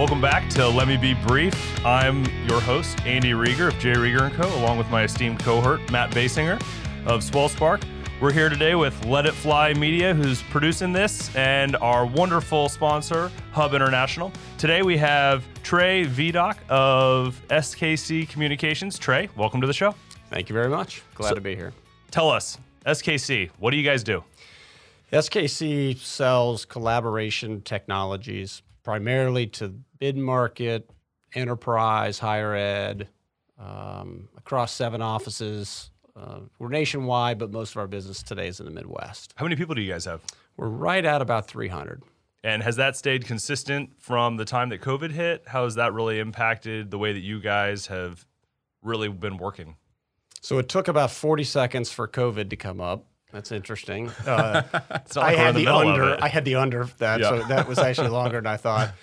Welcome back to Let Me Be Brief. I'm your host, Andy Rieger of J. Rieger & Co., along with my esteemed cohort, Matt Basinger of Swellspark. We're here today with Let It Fly Media, who's producing this, and our wonderful sponsor, Hub International. Today we have Trey Vidoc of SKC Communications. Trey, welcome to the show. Thank you very much. Glad So- to be here. Tell us, SKC, what do you guys do? SKC sells collaboration technologies primarily to mid market, enterprise, higher ed, um, across seven offices. Uh, we're nationwide, but most of our business today is in the Midwest. How many people do you guys have? We're right at about 300. And has that stayed consistent from the time that COVID hit? How has that really impacted the way that you guys have really been working? So it took about 40 seconds for COVID to come up. That's interesting. Uh, It's not I had the the under. I had the under of that, Yeah. so that was actually longer than I thought.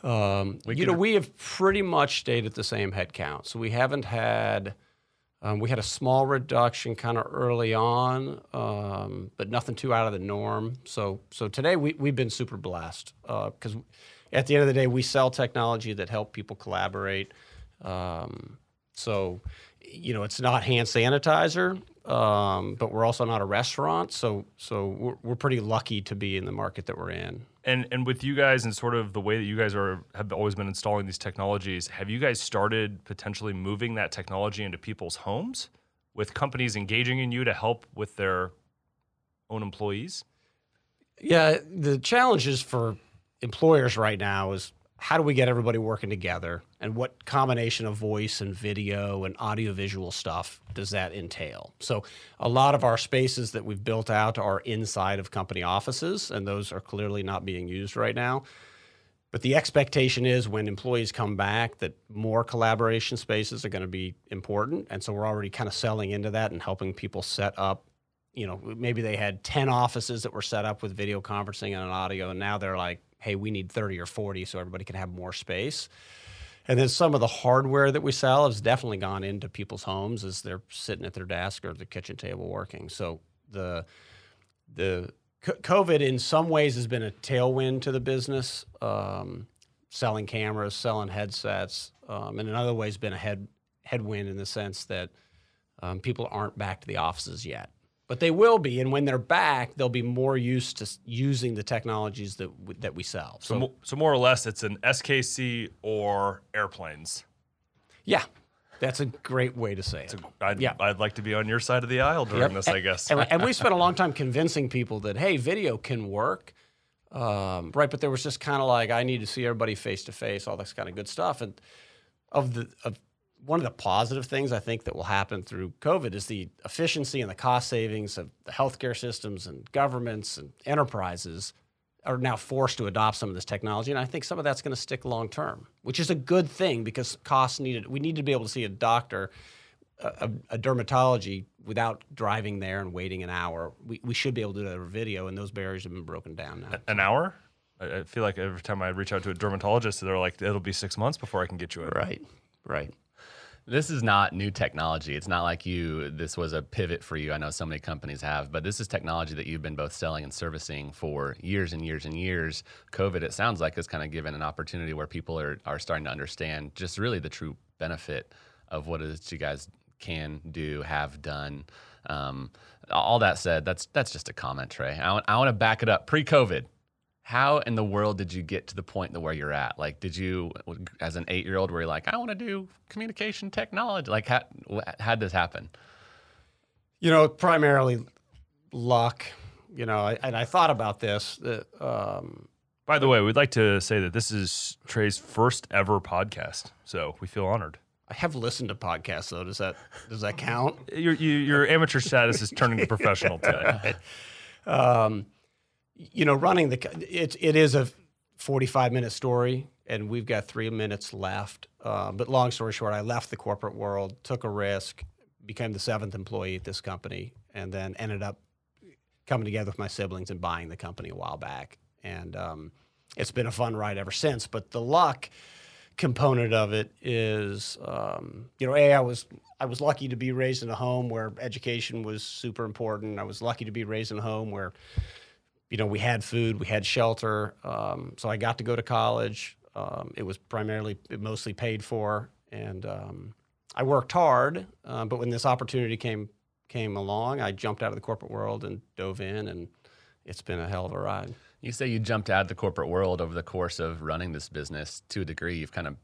Um, you know, we have pretty much stayed at the same headcount, so we haven't had. Um, we had a small reduction kind of early on, um, but nothing too out of the norm. So, so today we we've been super blessed because at the end of the day, we sell technology that help people collaborate. Um, so, you know, it's not hand sanitizer, um, but we're also not a restaurant. So, so we're, we're pretty lucky to be in the market that we're in. And and with you guys and sort of the way that you guys are have always been installing these technologies, have you guys started potentially moving that technology into people's homes with companies engaging in you to help with their own employees? Yeah, the challenges for employers right now is how do we get everybody working together and what combination of voice and video and audiovisual stuff does that entail? So, a lot of our spaces that we've built out are inside of company offices, and those are clearly not being used right now. But the expectation is when employees come back that more collaboration spaces are going to be important. And so we're already kind of selling into that and helping people set up. You know, maybe they had 10 offices that were set up with video conferencing and an audio, and now they're like, hey, we need 30 or 40 so everybody can have more space. And then some of the hardware that we sell has definitely gone into people's homes as they're sitting at their desk or the kitchen table working. So the the COVID in some ways has been a tailwind to the business, um, selling cameras, selling headsets, um, and in other ways been a head headwind in the sense that um, people aren't back to the offices yet. But they will be, and when they're back, they'll be more used to using the technologies that w- that we sell. So, So, so more or less, it's an SKC or airplanes. yeah, that's a great way to say it. I'd, Yeah. I'd like to be on your side of the aisle during Yep. this, I guess. and, and we spent a long time convincing people that hey, video can work, um, right? But there was just kind of like I need to see everybody face to face, all this kind of good stuff. And of the of one of the positive things I think that will happen through COVID is the efficiency and the cost savings of the healthcare systems and governments and enterprises are now forced to adopt some of this technology, and I think some of that's going to stick long term, which is a good thing because costs needed. We need to be able to see a doctor a, a dermatology without driving there and waiting an hour. We, we should be able to do that over video, and those barriers have been broken down now. An hour? I, I feel like every time I reach out to a dermatologist, they're like, it'll be six months before I can get you in. Right, right. This is not new technology. It's not like you, this was a pivot for you. I know so many companies have, but this is technology that you've been both selling and servicing for years and years and years. COVID, it sounds like, has kind of given an opportunity where people are, are starting to understand just really the true benefit of what it is you guys can do, have done. Um, all that said, that's that's just a comment, Trey. I want, I want to back it up. Pre COVID, how in the world did you get to the point that where you're at? Like, did you, as an eight year old, were you like, I want to do communication technology? Like, how how'd this happen? You know, primarily luck. You know, I, and I thought about this. That, um, By the way, we'd like to say that this is Trey's first ever podcast, so we feel honored. I have listened to podcasts, though. Does that does that count? Your, you, your amateur status is turning to professional today. um, you know, running the it it is a forty five minute story, and we've got three minutes left. Uh, but long story short, I left the corporate world, took a risk, became the seventh employee at this company, and then ended up coming together with my siblings and buying the company a while back. And um, it's been a fun ride ever since. But the luck component of it is, um, you know, a I was I was lucky to be raised in a home where education was super important. I was lucky to be raised in a home where, you know, we had food, we had shelter. Um, so I got to go to college. Um, it was primarily, mostly paid for, and um, I worked hard. Uh, but when this opportunity came came along, I jumped out of the corporate world and dove in, and it's been a hell of a ride. You say you jumped out of the corporate world over the course of running this business to a degree. You've kind of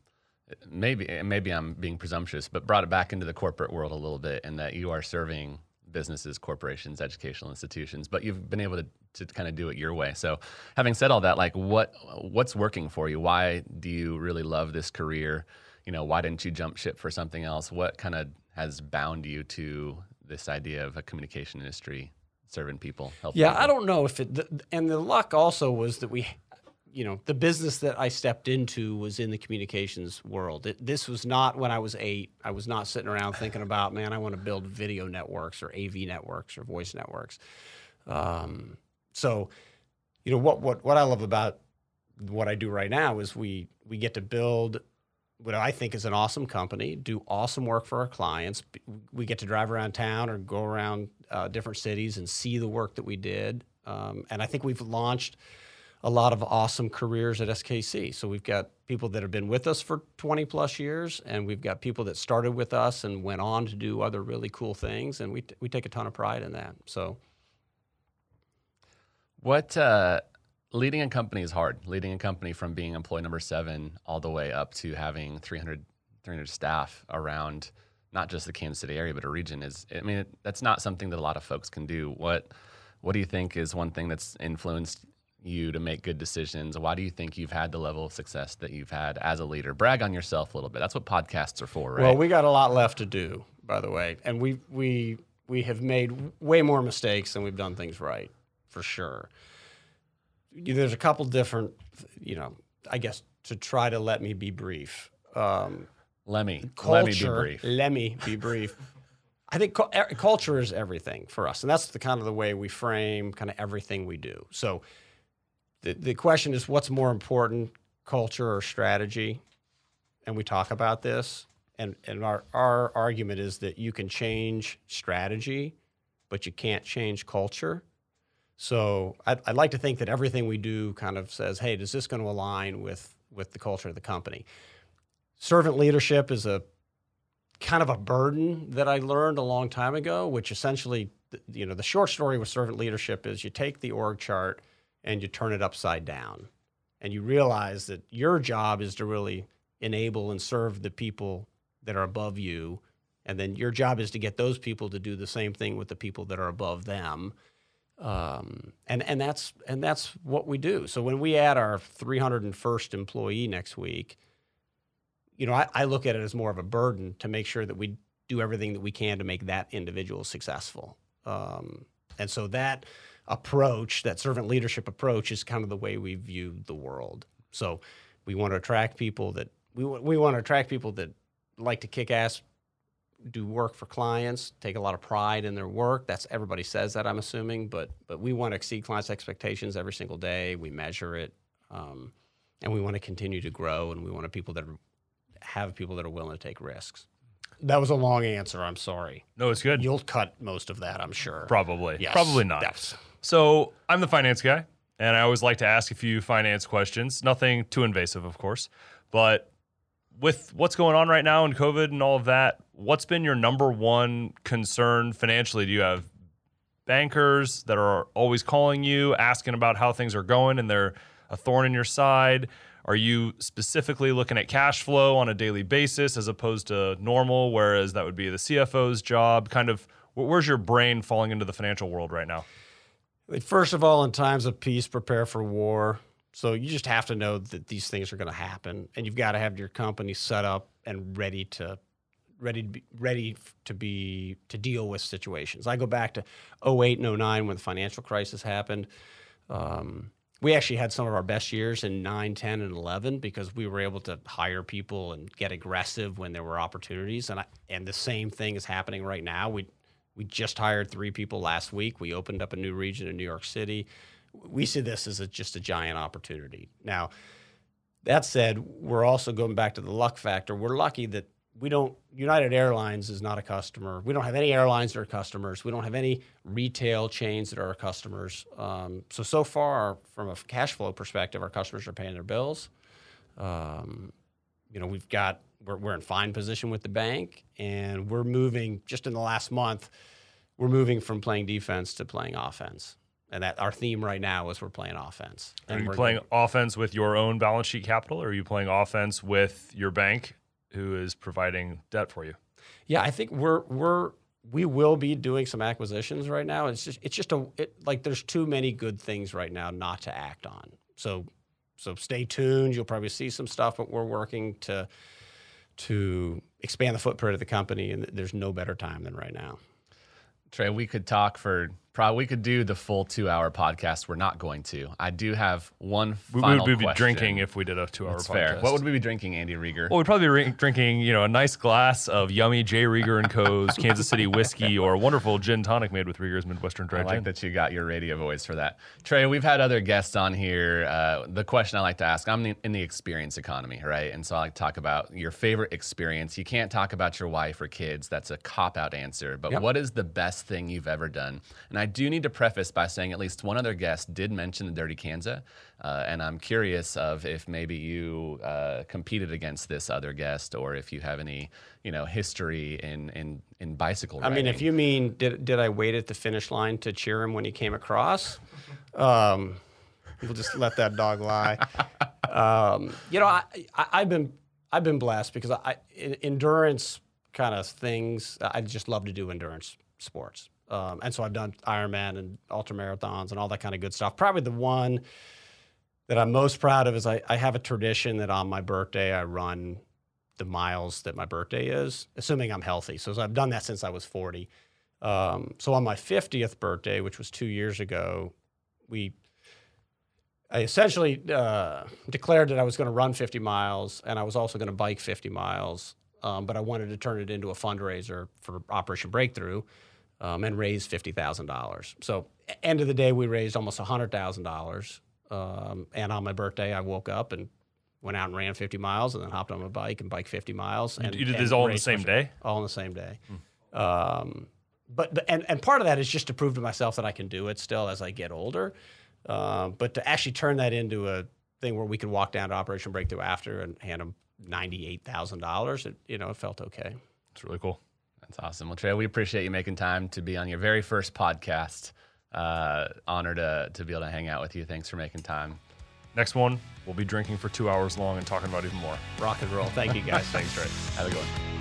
maybe maybe I'm being presumptuous, but brought it back into the corporate world a little bit, and that you are serving businesses, corporations, educational institutions, but you've been able to to kind of do it your way. So, having said all that, like what what's working for you? Why do you really love this career? You know, why didn't you jump ship for something else? What kind of has bound you to this idea of a communication industry serving people? Helping Yeah, people? I don't know if it, the, and the luck also was that we, you know, the business that I stepped into was in the communications world. It, this was not when I was eight. I was not sitting around thinking about, man, I want to build video networks or AV networks or voice networks. Um, so, you know, what what what I love about what I do right now is we we get to build what I think is an awesome company, do awesome work for our clients. We get to drive around town or go around uh, different cities and see the work that we did. Um, and I think we've launched a lot of awesome careers at SKC. So we've got people that have been with us for 20 plus years, and we've got people that started with us and went on to do other really cool things. And we, t- we take a ton of pride in that. So What uh, leading a company is hard. Leading a company from being employee number seven all the way up to having 300, 300 staff around not just the Kansas City area, but a region is. I mean, that's not something that a lot of folks can do. What What do you think is one thing that's influenced you to make good decisions? Why do you think you've had the level of success that you've had as a leader? Brag on yourself a little bit. That's what podcasts are for, right? Well, we got a lot left to do, by the way, and we we we have made way more mistakes than we've done things right, for sure. There's a couple different, you know, I guess to try to let me be brief. Um, let me culture, let me be brief. Let me be brief. I think cu- e- culture is everything for us, and that's the kind of the way we frame kind of everything we do. So, the the question is, what's more important, culture or strategy? And we talk about this, and and our our argument is that you can change strategy, but you can't change culture. So I'd, I'd like to think that everything we do kind of says, hey, is this going to align with with the culture of the company? Servant leadership is a kind of a burden that I learned a long time ago, which essentially, you know, the short story with servant leadership is you take the org chart and you turn it upside down, and you realize that your job is to really enable and serve the people that are above you, and then your job is to get those people to do the same thing with the people that are above them um, and and that's and that's what we do. So when we add our 301st employee next week, you know, I, I look at it as more of a burden to make sure that we do everything that we can to make that individual successful. Um, and so that approach, that servant leadership approach, is kind of the way we view the world. So we want to attract people that we we want to attract people that like to kick ass do work for clients, take a lot of pride in their work. That's everybody says that, I'm assuming, but but we want to exceed clients' expectations every single day. We measure it, um, and we want to continue to grow, and we want to people that are, have people that are willing to take risks. That was a long answer. I'm sorry. No, it's good. You'll cut most of that, I'm sure. Probably. Yes. Probably not. Yes. So I'm the finance guy, and I always like to ask a few finance questions. Nothing too invasive, of course, but with what's going on right now and COVID and all of that, what's been your number one concern financially? Do you have bankers that are always calling you, asking about how things are going, and they're a thorn in your side? Are you specifically looking at cash flow on a daily basis as opposed to normal, whereas that would be the CFO's job? Kind of, where's your brain falling into the financial world right now? First of all, in times of peace, prepare for war. So you just have to know that these things are going to happen, and you've got to have your company set up and ready to ready to be ready to be to deal with situations. I go back to 08 and 09 when the financial crisis happened. Um, we actually had some of our best years in 9, 10, and 11 because we were able to hire people and get aggressive when there were opportunities. And I, and the same thing is happening right now. We we just hired three people last week. We opened up a new region in New York City. We see this as a, just a giant opportunity. Now, that said, we're also going back to the luck factor. We're lucky that we don't, United Airlines is not a customer. We don't have any airlines that are customers. We don't have any retail chains that are our customers. Um, so, so far, from a cash flow perspective, our customers are paying their bills. Um, you know, we've got we're, we're in fine position with the bank, and we're moving just in the last month. We're moving from playing defense to playing offense, and that our theme right now is we're playing offense. Are And you we're playing offense with your own balance sheet capital, or are you playing offense with your bank, who is providing debt for you? Yeah, I think we're we're we will be doing some acquisitions right now. It's just it's just a it, like there's too many good things right now not to act on. So so stay tuned. You'll probably see some stuff, but we're working to to expand the footprint of the company, and there's no better time than right now. Trey, we could talk for probably we could do the full two hour podcast. We're not going to. I do have one We final would be question. drinking if we did a two-hour That's podcast. fair. What would we be drinking, Andy Rieger? Well, we'd probably be re- drinking, you know, a nice glass of yummy J. Rieger and Co.'s Kansas City whiskey or a wonderful gin tonic made with Rieger's Midwestern Dry I like Gin. that you got your radio voice for that. Trey, we've had other guests on here. Uh, the question I like to ask I'm in- in the experience economy, right? And so I like to talk about your favorite experience. You can't talk about your wife or kids. That's a cop out answer. But Yep. what is the best thing you've ever done? And I do need to preface by saying at least one other guest did mention the Dirty Kanza. Uh, and I'm curious of if maybe you uh, competed against this other guest or if you have any, you know, history in, in, in bicycle I mean, if you mean did did I wait at the finish line to cheer him when he came across? Um, we'll just let that dog lie. Um, you know, I, I I've been I've been blessed because I en- endurance kind of things. I just love to do endurance sports, um, and so I've done Ironman and ultra marathons and all that kind of good stuff. Probably the one that I'm most proud of is I, I have a tradition that on my birthday I run the miles that my birthday is, assuming I'm healthy. So I've done that since I was 40. Um, so on my 50th birthday, which was two years ago, we I essentially uh, declared that I was going to run 50 miles and I was also going to bike 50 miles. Um, but I wanted to turn it into a fundraiser for Operation Breakthrough um, and raise $50,000. So end of the day, we raised almost $100,000. Um, and on my birthday, I woke up and went out and ran 50 miles and then hopped on my bike and biked 50 miles. And, you did this all in the same day? All in the same day. Um, but, but and, and part of that is just to prove to myself that I can do it still as I get older. Um, but to actually turn that into a thing where we could walk down to Operation Breakthrough after and hand them ninety-eight thousand dollars, it you know it felt okay. It's really cool. That's awesome. Well, Trey, we appreciate you making time to be on your very first podcast. Uh, honored to, to be able to hang out with you. Thanks for making time. Next one, we'll be drinking for two hours long and talking about even more. Rock and roll. Thank you guys. Thanks, Trey. Have a good one.